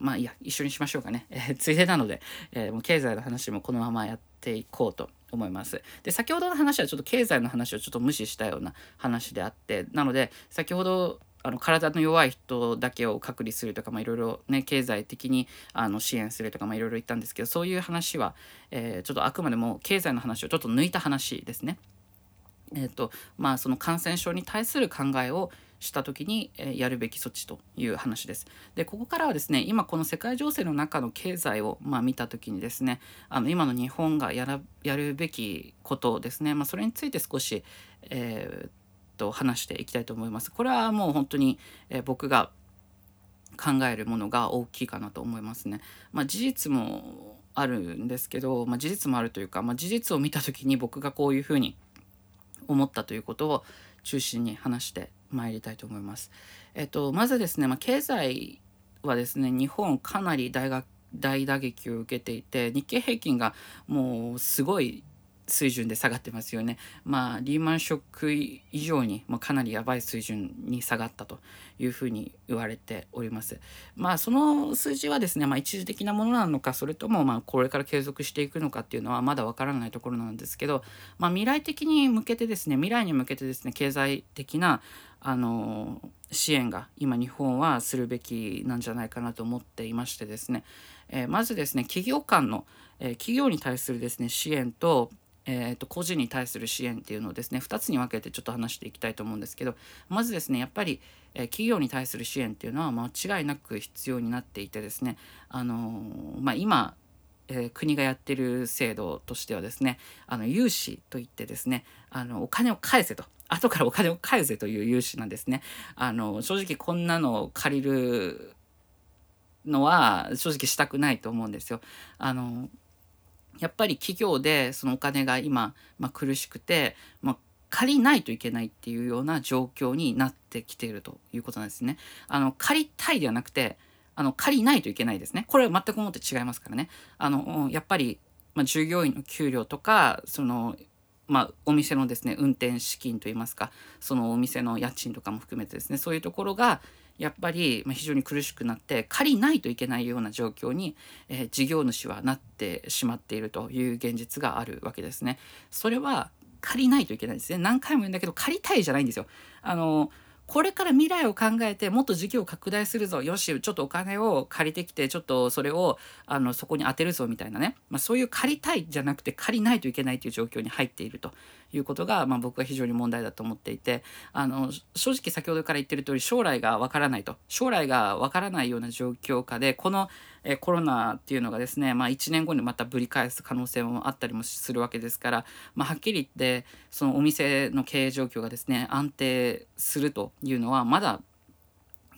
まあいいや一緒にしましょうかね、えー、ついでなので、えー、もう経済の話もこのままやっていこうと思います。で先ほどの話はちょっと経済の話をちょっと無視したような話であってなので先ほどあの体の弱い人だけを隔離するとかいろいろね経済的にあの支援するとかいろいろ言ったんですけどそういう話は、えー、ちょっとあくまでも経済の話をちょっと抜いた話ですね。えーとまあ、その感染症に対する考えをした時に、えー、やるべき措置という話です。でここからはですね今この世界情勢の中の経済を、まあ、見た時にですねあの今の日本がやらやるべきことですね、まあ、それについて少し、えー、と話していきたいと思います。これはもう本当に、えー、僕が考えるものが大きいかなと思いますね。まあ、事実もあるんですけど、まあ、事実もあるというか、まあ、事実を見た時に僕がこういうふうに思ったということを中心に話してまいりたいと思います。えっと、まずですね、まあ、経済はですね日本かなり大学大打撃を受けていて日経平均がもうすごい水準で下がってますよね。まあリーマンショック以上に、まあ、かなりやばい水準に下がったというふうに言われております。まあその数字はですね、まあ、一時的なものなのかそれともまあこれから継続していくのかっていうのはまだわからないところなんですけど、まあ、未来的に向けてですね未来に向けてですね経済的なあの支援が今日本はするべきなんじゃないかなと思っていましてですね、えー、まずですね企業間の、えー、企業に対するですね支援とえーと、個人に対する支援っていうのをですね2つに分けてちょっと話していきたいと思うんですけどまずですねやっぱり、えー、企業に対する支援っていうのは間違いなく必要になっていてですね、あのー、まあ、今、えー、国がやってる制度としてはですねあの融資といってですねあのお金を返せと後からお金を返せという融資なんですね。あの正直こんなの借りるのは正直したくないと思うんですよ。あのやっぱり企業でそのお金が今、まあ、苦しくて、まあ、借りないといけないっていうような状況になってきているということなんですね。あの借りたいではなくてあの借りないといけないですね。これは全く思って違いますからね。あのやっぱり、まあ、従業員の給料とかそのまあ、お店のですね運転資金といいますかそのお店の家賃とかも含めてですねそういうところがやっぱり非常に苦しくなって借りないといけないような状況に、えー、事業主はなってしまっているという現実があるわけですね。それは借りないといけないですね。何回も言うんだけど借りたいじゃないんですよ。あのこれから未来を考えてもっと事業を拡大するぞ。よしちょっとお金を借りてきてちょっとそれをあのそこに当てるぞみたいなね、まあ、そういう借りたいじゃなくて借りないといけないという状況に入っているということが、まあ、僕は非常に問題だと思っていて。あの正直先ほどから言ってる通り将来がわからないと。将来がわからないような状況下でこのえコロナっていうのがですね、まあ、1年後にまたぶり返す可能性もあったりもするわけですから、まあ、はっきり言ってそのお店の経営状況がですね安定するというのはまだ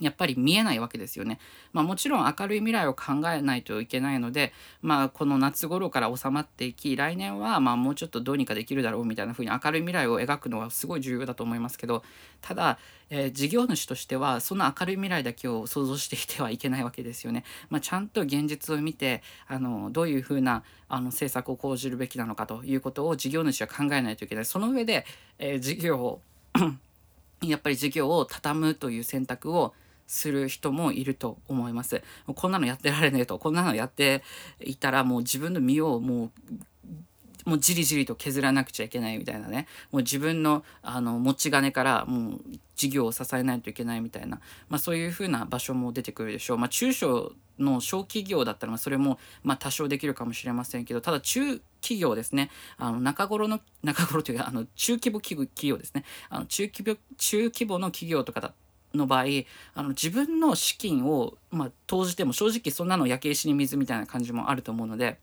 やっぱり見えないわけですよね。まあ、もちろん明るい未来を考えないといけないので、まあ、この夏頃から収まっていき来年はまあもうちょっとどうにかできるだろうみたいな風に明るい未来を描くのはすごい重要だと思いますけどただ、えー、事業主としてはその明るい未来だけを想像していてはいけないわけですよね。まあ、ちゃんと現実を見てあのどういう風なあの政策を講じるべきなのかということを事業主は考えないといけない。その上で、えー、事業を やっぱり事業を畳むという選択をする人もいると思います。こんなのやってられねえと。こんなのやっていたらもう自分の身をもうもうじりじりと削らなくちゃいけないみたいなね。もう自分のあの持ち金からもう事業を支えないといけないみたいな、まあ、そういうふうな場所も出てくるでしょう。まあ、中小の小企業だったらそれもまあ多少できるかもしれませんけどただ中企業ですね。あの中頃の中頃というかあの中規模企業ですね。あの中規模中規模の企業とかだの場合あの自分の資金を、まあ、投じても正直そんなの焼け石に水みたいな感じもあると思うので。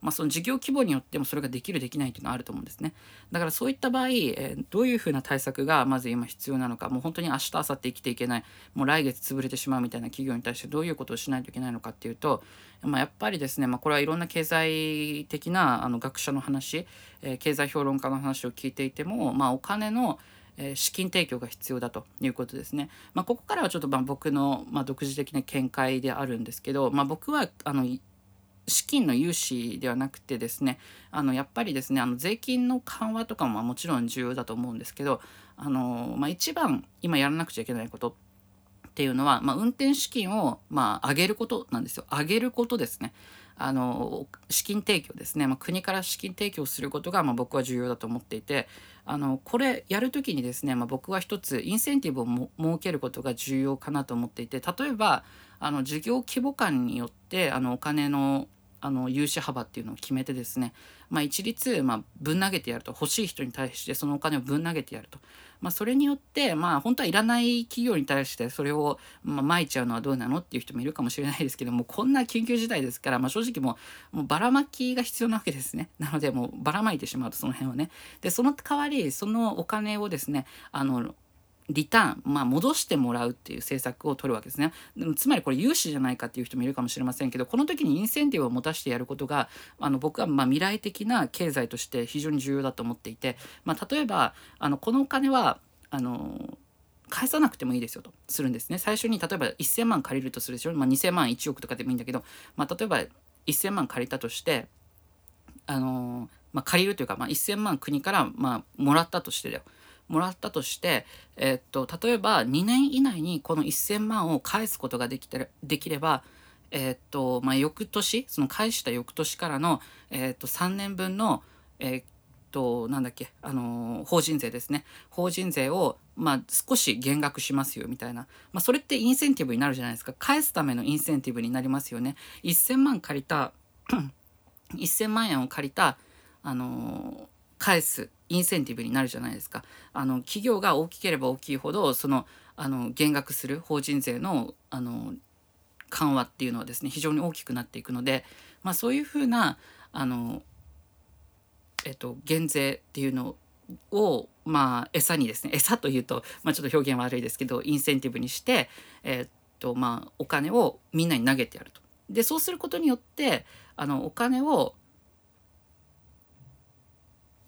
まあ、その事業規模によってもそれができるできないっていうのはあると思うんですね。だからそういった場合、えー、どういうふうな対策がまず今必要なのかもう本当に明日明後日生きていけないもう来月潰れてしまうみたいな企業に対してどういうことをしないといけないのかっていうと、まあ、やっぱりですね、まあ、これはいろんな経済的なあの学者の話、えー、経済評論家の話を聞いていても、まあ、お金のえ資金提供が必要だということですね。まあ、ここからはちょっとま僕のま独自的な見解であるんですけど、まあ、僕はあの資金の融資ではなくてですねあのやっぱりですねあの税金の緩和とかももちろん重要だと思うんですけどあの、まあ、一番今やらなくちゃいけないことってっていうのは、まあ、運転資金を、まあ、上げることなんですよ。上げることですね。あの資金提供ですね、まあ、国から資金提供することが、まあ、僕は重要だと思っていてあのこれやる時にですね、まあ、僕は一つインセンティブを設けることが重要かなと思っていて例えばあの事業規模感によってあのお金のあの融資幅っていうのを決めてですね、まあ、一律、まあ、ぶん投げてやると欲しい人に対してそのお金をぶん投げてやると、まあ、それによって、まあ、本当はいらない企業に対してそれを、まあ、まいちゃうのはどうなのっていう人もいるかもしれないですけどもこんな緊急事態ですから、まあ、正直もうもうばらまきが必要なわけですね。なのでもうばらまいてしまうとその辺をね。でその代わりそのお金をですねあのリターン、まあ、戻してもらうっていう政策を取るわけですね。つまりこれ融資じゃないかっていう人もいるかもしれませんけどこの時にインセンティブを持たせてやることがあの僕はま未来的な経済として非常に重要だと思っていて、まあ、例えばあのこのお金はあの返さなくてもいいですよとするんですね。最初に例えば1000万借りるとするでしょ、まあ、2000万1億とかでもいいんだけど、まあ、例えば1000万借りたとしてあのまあ、借りるというか、まあ、1,000万国から、まあ、もらったとしてだよ。もらったとして、えー、っと例えば2年以内にこの1,000万を返すことができてできれば、えー、っとまあ、翌年その返した翌年からの、えー、っと3年分の、えー、っとなんだっけ、あの法人税ですね。法人税を、まあ、少し減額しますよみたいな、まあ、それってインセンティブになるじゃないですか。返すためのインセンティブになりますよね。1,000万借りた 1,000万円を借りた、あの返すインセンティブになるじゃないですか。あの企業が大きければ大きいほどそのあの減額する法人税のあの緩和っていうのはですね非常に大きくなっていくので、まあ、そういうふうなあの、えっと、減税っていうのをまあ餌にですね餌というと、まあ、ちょっと表現悪いですけどインセンティブにして、えっとまあ、お金をみんなに投げてやると。でそうすることによってあのお金を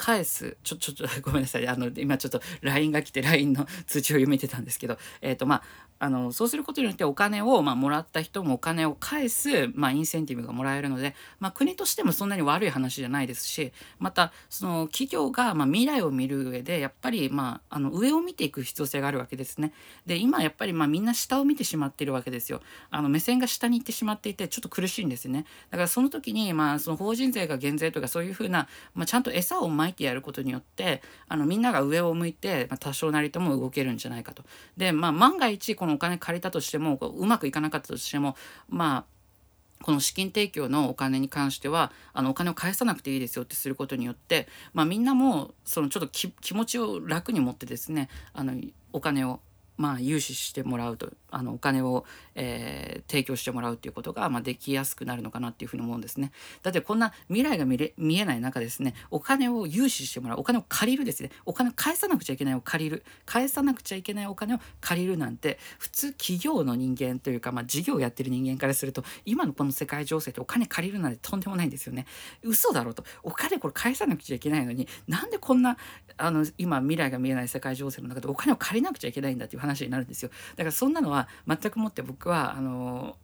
返す。ちょ ちょっとごめんなさい。あの今ちょっと LINE が来て LINE の通知を読めてたんですけど、えーとまあ、あのそうすることによってお金を、まあ、もらった人もお金を返す、まあ、インセンティブがもらえるので、まあ、国としてもそんなに悪い話じゃないですしまたその企業が、まあ、未来を見る上でやっぱり、まあ、あの上を見ていく必要性があるわけですね。で今やっぱり、まあ、みんな下を見てしまっているわけですよ。あの目線が下に行ってしまっていてちょっと苦しいんですね。だからその時に、まあ、その法人税が減税とかそういうふうな、まあ、ちゃんと餌をまいてやることによってあのみんなが上を向いて、まあ、多少なりとも動けるんじゃないかと。で、まあ、万が一このお金借りたとしてしてもうまくいかなかったとしてもまあこの資金提供のお金に関してはあのお金を返さなくていいですよってすることによって、まあ、みんなもそのちょっと気持ちを楽に持ってですねあのお金をまあ、融資してもらうと。あのお金を、えー、提供してもらうっていうことが、まあ、できやすくなるのかなっていうふうに思うんですね。だってこんな未来が見れ見えない中ですねお金を融資してもらうお金を借りるですねお金を返さなくちゃいけないを借りる返さなくちゃいけないお金を借りるなんて普通企業の人間というか、まあ、事業をやってる人間からすると今のこの世界情勢ってお金借りるなんてとんでもないんですよね。嘘だろうとお金これ返さなくちゃいけないのになんでこんなあの今未来が見えない世界情勢の中でお金を借りなくちゃいけないんだっていう話になるんですよだからそんなのは全くもって僕はあの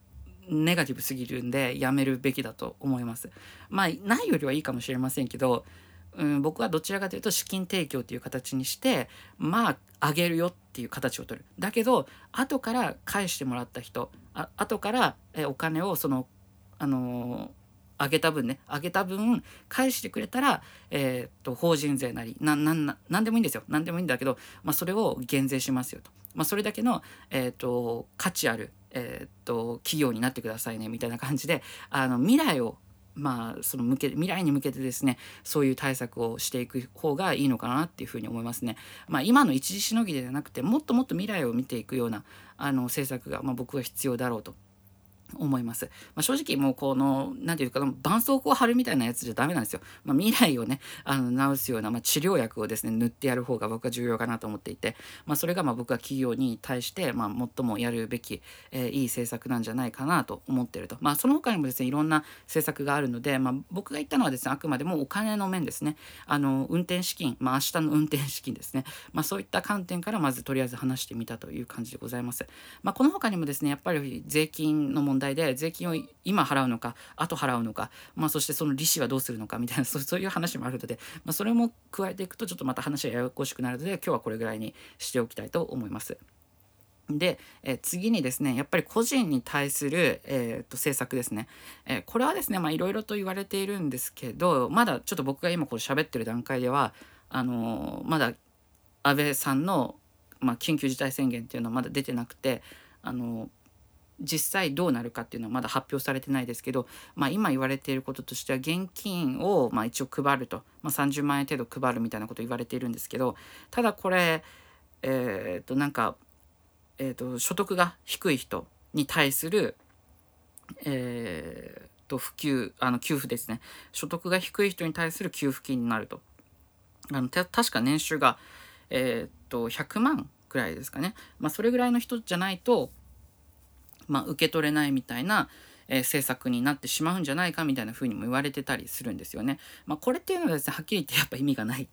ネガティブすぎるんでやめるべきだと思います。まあないよりはいいかもしれませんけど、うん、僕はどちらかというと資金提供という形にしてまああげるよっていう形を取る。だけど後から返してもらった人あ後からえお金をそのあのあげた分ねあげた分返してくれたら、えー、っと法人税なりななな何でもいいんですよ。何でもいいんだけど、まあ、それを減税しますよと、まあ、それだけの、えー、っと価値ある、えー、っと企業になってくださいねみたいな感じであの未来をまあ、その向け未来に向けてですねそういう対策をしていく方がいいのかなっていうふうに思いますね。まあ、今の一時しのぎではなくてもっともっと未来を見ていくようなあの政策が、まあ、僕は必要だろうと。思います。まあ、正直もうこの何て言うかな絆創膏を貼るみたいなやつじゃダメなんですよ。まあ、未来をねあの治すような、まあ、治療薬をですね塗ってやる方が僕は重要かなと思っていて、ま、それがまあ僕は企業に対して、ま、最もやるべき、えー、いい政策なんじゃないかなと思ってると。まあ、その他にもですねいろんな政策があるので、ま、僕が言ったのはですねあくまでもお金の面ですね。あの運転資金、まあ、明日の運転資金ですね。ま、そういった観点からまずとりあえず話してみたという感じでございます。ま、この他にもですねやっぱり税金の問題題で税金を今払うのか後払うのか、まあ、そしてその利子はどうするのかみたいな そういう話もあるので、まあ、それも加えていくとちょっとまた話がややこしくなるので今日はこれぐらいにしておきたいと思います。で、え、次にですねやっぱり個人に対する、えー、と政策ですね、え、これはですねいろいろと言われているんですけどまだちょっと僕が今こう喋ってる段階ではあのまだ安倍さんの、まあ、緊急事態宣言っていうのはまだ出てなくてあの実際どうなるかっていうのはまだ発表されてないですけど、まあ、今言われていることとしては現金をまあ一応配ると、まあ、30万円程度配るみたいなこと言われているんですけどただこれえっ、となんかえーと、所得が低い人に対する、えーと、普及あの給付ですね。所得が低い人に対する給付金になると。あの確か年収が、えーと、100万くらいですかね、まあ、それぐらいの人じゃないと、まあ、受け取れないみたいな、えー、政策になってしまうんじゃないかみたいな風にも言われてたりするんですよね。まあ、これっていうのはですねはっきり言ってやっぱ意味がない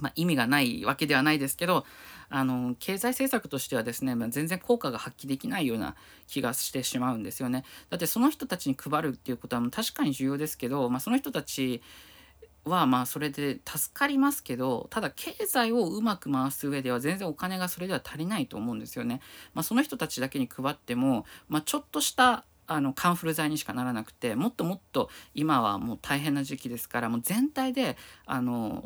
まあ、意味がないわけではないですけどあの経済政策としてはですね、まあ、全然効果が発揮できないような気がしてしまうんですよね。だってその人たちに配るっていうことは確かに重要ですけど、まあ、その人たちはまあそれで助かりますけどただ経済をうまく回す上では全然お金がそれでは足りないと思うんですよね。まあ、その人たちだけに配っても、まあ、ちょっとしたあのカンフル剤にしかならなくてもっともっと今はもう大変な時期ですからもう全体であの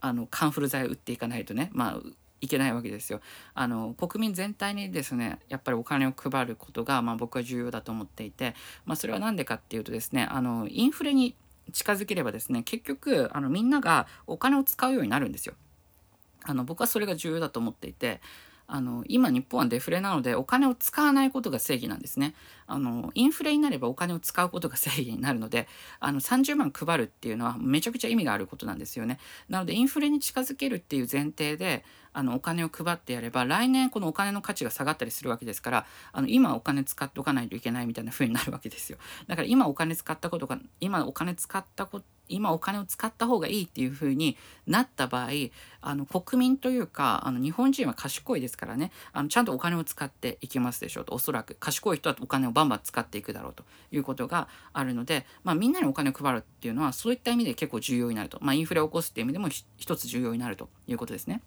あのカンフル剤を打っていかないとねまあいけないわけですよ。あの国民全体にですねやっぱりお金を配ることが、まあ、僕は重要だと思っていて、まあ、それは何でかっていうとですねあのインフレに近づければですね結局あのみんながお金を使うようになるんですよ。あの僕はそれが重要だと思っていてあの今日本はデフレなのでお金を使わないことが正義なんですねあのインフレになればお金を使うことが正義になるのであの30万配るっていうのはめちゃくちゃ意味があることなんですよね。なのでインフレに近づけるっていう前提であのお金を配ってやれば来年このお金の価値が下がったりするわけですからあの今お金使っておかないといけないみたいな風になるわけですよ。だから今お金使ったことが今お金使ったこと今お金を使った方がいいっていう風になった場合あの国民というかあの日本人は賢いですからね。あのちゃんとお金を使っていきますでしょうとおそらく。賢い人はお金をバンバン使っていくだろうということがあるので、まあ、みんなにお金を配るっていうのはそういった意味で結構重要になると、まあ、インフレを起こすっていう意味でも一つ重要になるということですね。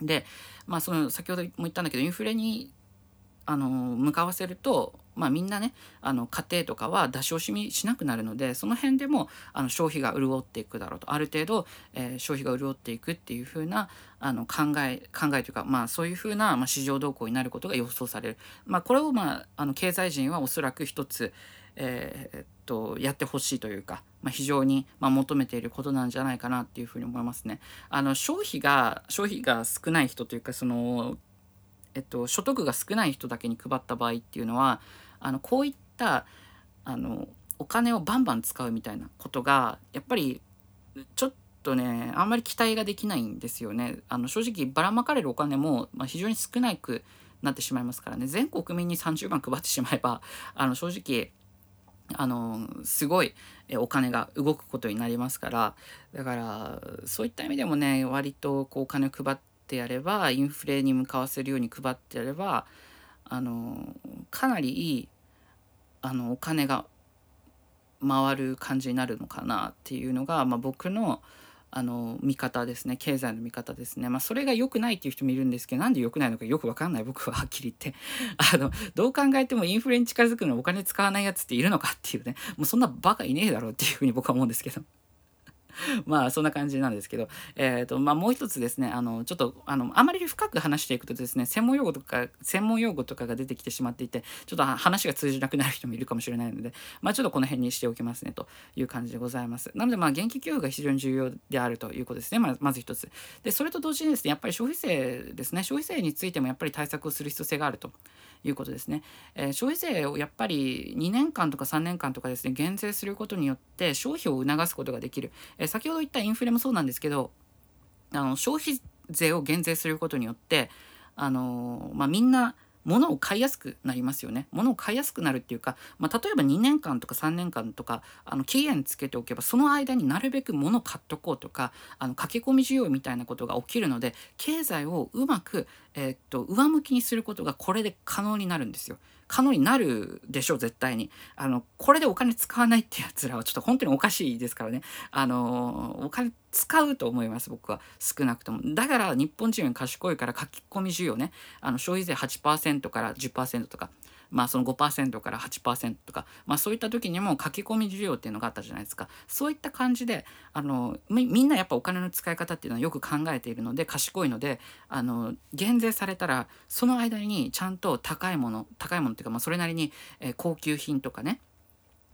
で、まあ、その先ほども言ったんだけどインフレにあの向かわせるとまあ、みんなねあの家庭とかは出し惜しみしなくなるのでその辺でもあの消費が潤っていくだろうとある程度、えー、消費が潤っていくっていう風なあな考え考えというか、まあ、そういう風な、まあ、市場動向になることが予想される、まあ、これを、まあ、あの経済人はおそらく一つ、えー、っとやってほしいというか、まあ、非常に、まあ、求めていることなんじゃないかなっていうふうに思いますね。あの消費が消費が少ない人というかそのえっと、所得が少ない人だけに配った場合っていうのはあのこういったあのお金をバンバン使うみたいなことがやっぱりちょっとねあんまり期待ができないんですよね。あの正直ばらまかれるお金も、まあ、非常に少なくなってしまいますからね全国民に30万配ってしまえば あの正直あのすごいお金が動くことになりますからだからそういった意味でもね割とこうお金を配ってやればインフレに向かわせるように配ってやればあのかなりいいあのお金が回る感じになるのかなっていうのが、まあ、僕のあの見方ですね。経済の見方ですね。まあそれが良くないっていう人もいるんですけどなんで良くないのかよく分かんない僕ははっきり言って。あのどう考えてもインフレに近づくのにお金使わないやつっているのかっていうね。もうそんなバカいねえだろうっていうふうに僕は思うんですけど。まあそんな感じなんですけど、えーとまあ、もう一つですねあのちょっとあのあまり深く話していくとですね専門用語とか専門用語とかが出てきてしまっていてちょっと話が通じなくなる人もいるかもしれないので、まあ、ちょっとこの辺にしておきますねという感じでございます。なのでまあ現金給付が非常に重要であるということですねままず一つ。でそれと同時にですねやっぱり消費税ですね消費税についてもやっぱり対策をする必要性があると。いうことですね、えー、消費税をやっぱり2年間とか3年間とかですね減税することによって消費を促すことができる、えー、先ほど言ったインフレもそうなんですけどあの消費税を減税することによってあのまあ、みんな物を買いやすくなりますよね。物を買いやすくなるっていうか、まあ、例えば2年間とか3年間とかあの期限つけておけばその間になるべく物を買っとこうとかあの駆け込み需要みたいなことが起きるので経済をうまく、えー、っと上向きにすることがこれで可能になるんですよ。可能になるでしょう絶対に。あのこれでお金使わないってやつらはちょっと本当におかしいですからね。あのお金使うと思います僕は。少なくとも。だから日本人は賢いから書き込み需要ね。あの消費税8%から10%とか。まあその5%から8%とか、まあ、そういった時にも書き込み需要っていうのがあったじゃないですか。そういった感じであのみんなやっぱお金の使い方っていうのはよく考えているので賢いのであの減税されたらその間にちゃんと高いもの高いものっていうか、まあ、それなりに、えー、高級品とかね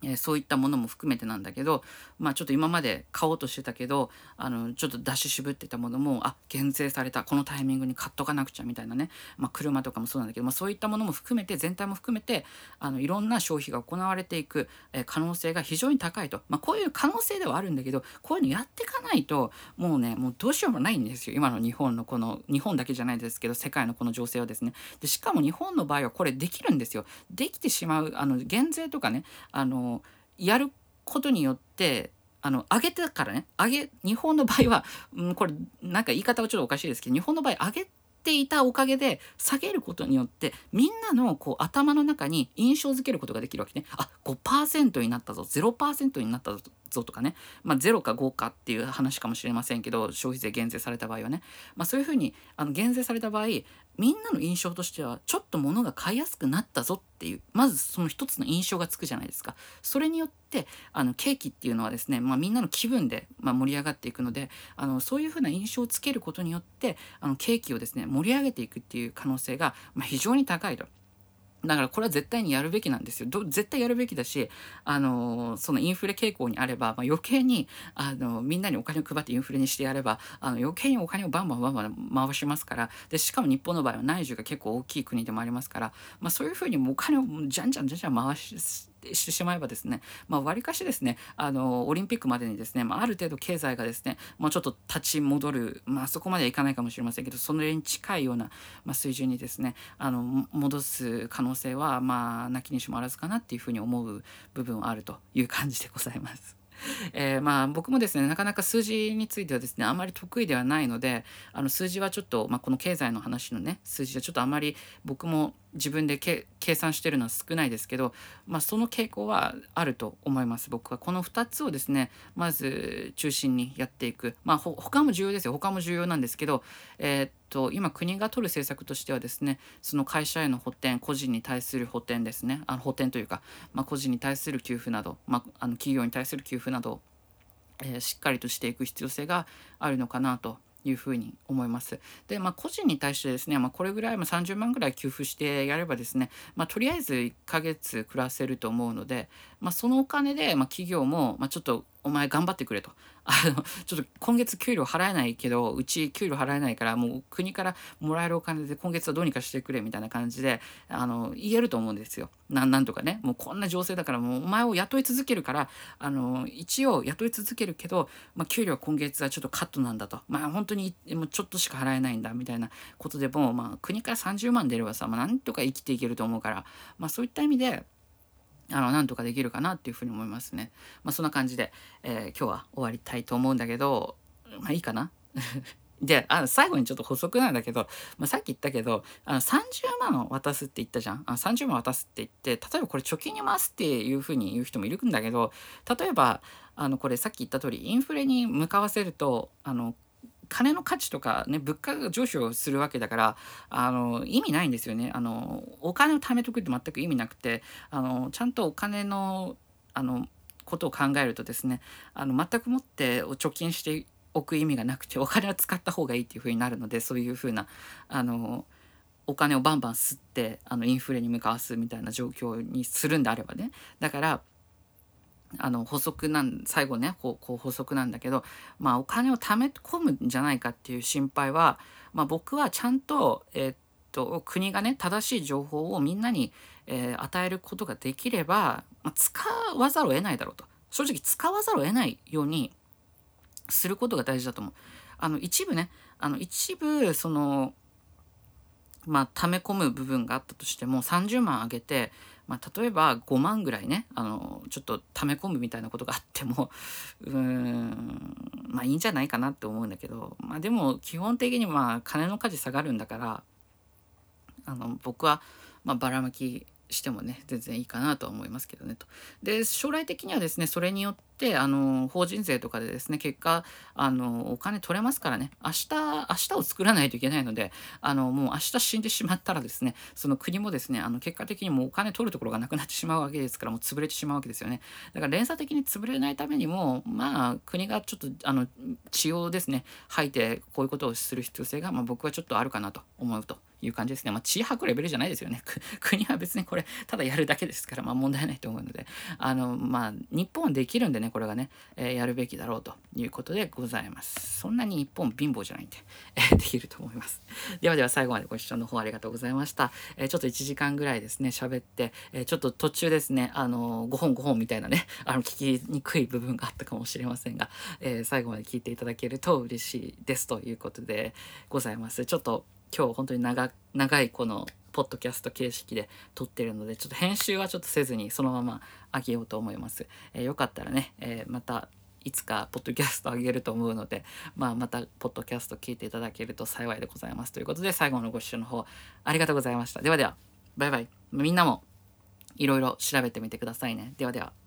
えそういったものも含めてなんだけどまあちょっと今まで買おうとしてたけどあのちょっと出し渋ってたものもあ減税されたこのタイミングに買っとかなくちゃみたいなね、まあ、車とかもそうなんだけど、まあ、そういったものも含めて全体も含めてあのいろんな消費が行われていく、え可能性が非常に高いと、まあ、こういう可能性ではあるんだけどこういうのやっていかないともうねもうどうしようもないんですよ。今の日本のこの日本だけじゃないですけど世界のこの情勢はですね。でしかも日本の場合はこれできるんですよ。できてしまうあの減税とかねあのやることによってあの上げてからね上げ日本の場合は、うん、これなんか言い方はちょっとおかしいですけど日本の場合上げていたおかげで下げることによってみんなのこう頭の中に印象づけることができるわけね。あ5%になったぞ0%になったぞとかね、まあ、0か5かっていう話かもしれませんけど消費税減税された場合はね、まあ、そういうふうにあの減税された場合みんなの印象としてはちょっと物が買いやすくなったぞっていうまずその一つの印象がつくじゃないですかそれによってあのケーキっていうのはですね、まあ、みんなの気分で、まあ、盛り上がっていくのであのそういうふうな印象をつけることによってあのケーキをですね盛り上げていくっていう可能性が、まあ、非常に高いと。だからこれは絶対にやるべきなんですよ。絶対やるべきだし、あのそのインフレ傾向にあれば、まあ、余計にあのみんなにお金を配ってインフレにしてやればあの余計にお金をバンバンバンバン回しますからでしかも日本の場合は内需が結構大きい国でもありますから、まあ、そういうふうにもお金をじゃんじゃんじゃんじゃん回ししてしまえばですね、まあ、割かしですねあのオリンピックまでにですね、まあ、ある程度経済がですねもうちょっと立ち戻る、まあ、そこまではいかないかもしれませんけどそれに近いような、まあ、水準にですねあの戻す可能性はまあなきにしもあらずかなっていうふうに思う部分はあるという感じでございます。えー、まあ僕もですねなかなか数字についてはですねあまり得意ではないのであの数字はちょっと、まあ、この経済の話のね数字はちょっとあまり僕も自分で計算してるのは少ないですけど、まあ、その傾向はあると思います僕は。この2つをですねまず中心にやっていく。まあ他も重要ですよ。他も重要なんですけど、えー、っと今国が取る政策としてはですねその会社への補填個人に対する補填ですねあの補填というか、まあ、個人に対する給付など、まあ、あの企業に対する給付などえー、しっかりとしていく必要性があるのかなというふうに思います。で、まあ、個人に対してですね、まあ、これぐらい、まあ、30万ぐらい給付してやればですね、まあ、とりあえず1ヶ月暮らせると思うので、まあ、そのお金で、まあ、企業も、まあ、ちょっとお前頑張ってくれと。あの、ちょっと今月給料払えないけど、うち給料払えないから、もう国からもらえるお金で今月はどうにかしてくれみたいな感じで、あの、言えると思うんですよ。なんなんとかね。もうこんな情勢だからもうお前を雇い続けるから、あの、一応雇い続けるけど、まあ、給料今月はちょっとカットなんだと。まあ本当にもうちょっとしか払えないんだみたいなことでも、まあ国から30万出ればさ、まあなんとか生きていけると思うから、まあそういった意味で、あのなんとかできるかなっていうふうに思いますね。まあ、そんな感じで、えー、今日は終わりたいと思うんだけどまあいいかな？であ最後にちょっと補足なんだけど、まあ、さっき言ったけどあの30万渡すって言ったじゃん？あの30万渡すって言って例えばこれ貯金に回すっていうふうに言う人もいるんだけど例えばあのこれさっき言った通りインフレに向かわせるとあの金の価値とかね物価が上昇するわけだからあの意味ないんですよね。あのお金を貯めとくって全く意味なくてあのちゃんとお金のあのことを考えるとですねあの全くもって貯金しておく意味がなくてお金を使った方がいいっていう風になるのでそういう風なあのお金をバンバン吸ってあのインフレに向かわすみたいな状況にするんであればね。だからあの補足なん最後ねこうこう補足なんだけど、まあ、お金を貯め込むんじゃないかっていう心配は、まあ、僕はちゃんと,、えー、っと国がね正しい情報をみんなに、えー、与えることができれば、まあ、使わざるを得ないだろうと正直使わざるを得ないようにすることが大事だと思う。あの一部ねあの一部そのまあ溜め込む部分があったとしても30万上げてまあ、例えば5万ぐらいねあのちょっと溜め込むみたいなことがあっても うーんまあいいんじゃないかなって思うんだけど、まあ、でも基本的にまあ金の価値下がるんだからあの僕はまばらまきしてもね全然いいかなとは思いますけどねと。で将来的にはですねそれによってあの法人税とかでですね結果あのお金取れますからね明日明日を作らないといけないのであのもう明日死んでしまったらですねその国もですねあの結果的にもうお金取るところがなくなってしまうわけですからもう潰れてしまうわけですよね。だから連鎖的に潰れないためにもまあ国がちょっとあの血をですね吐いてこういうことをする必要性が、まあ、僕はちょっとあるかなと思うと。いう感じですね。まあ、血吐くレベルじゃないですよね。国は別にこれ、ただやるだけですから、まあ問題ないと思うので、あの、まあ、日本はできるんでね、ねこれがね、えー、やるべきだろうということでございます。そんなに日本貧乏じゃないんで、えー、できると思います。ではでは最後までご視聴の方ありがとうございました。えー、ちょっと1時間ぐらいですね、喋って、えちょっと途中ですね、あの5本5本みたいなね、あの、聞きにくい部分があったかもしれませんが、え最後まで聞いていただけると嬉しいですということでございます。ちょっと今日本当に長長いこのポッドキャスト形式で撮ってるのでちょっと編集はちょっとせずにそのまま上げようと思います。えー、よかったらね、えー、またいつかポッドキャスト上げると思うので、まあ、またポッドキャスト聞いていただけると幸いでございますということで最後のご視聴の方ありがとうございました。ではではバイバイみんなもいろいろ調べてみてくださいね。ではでは。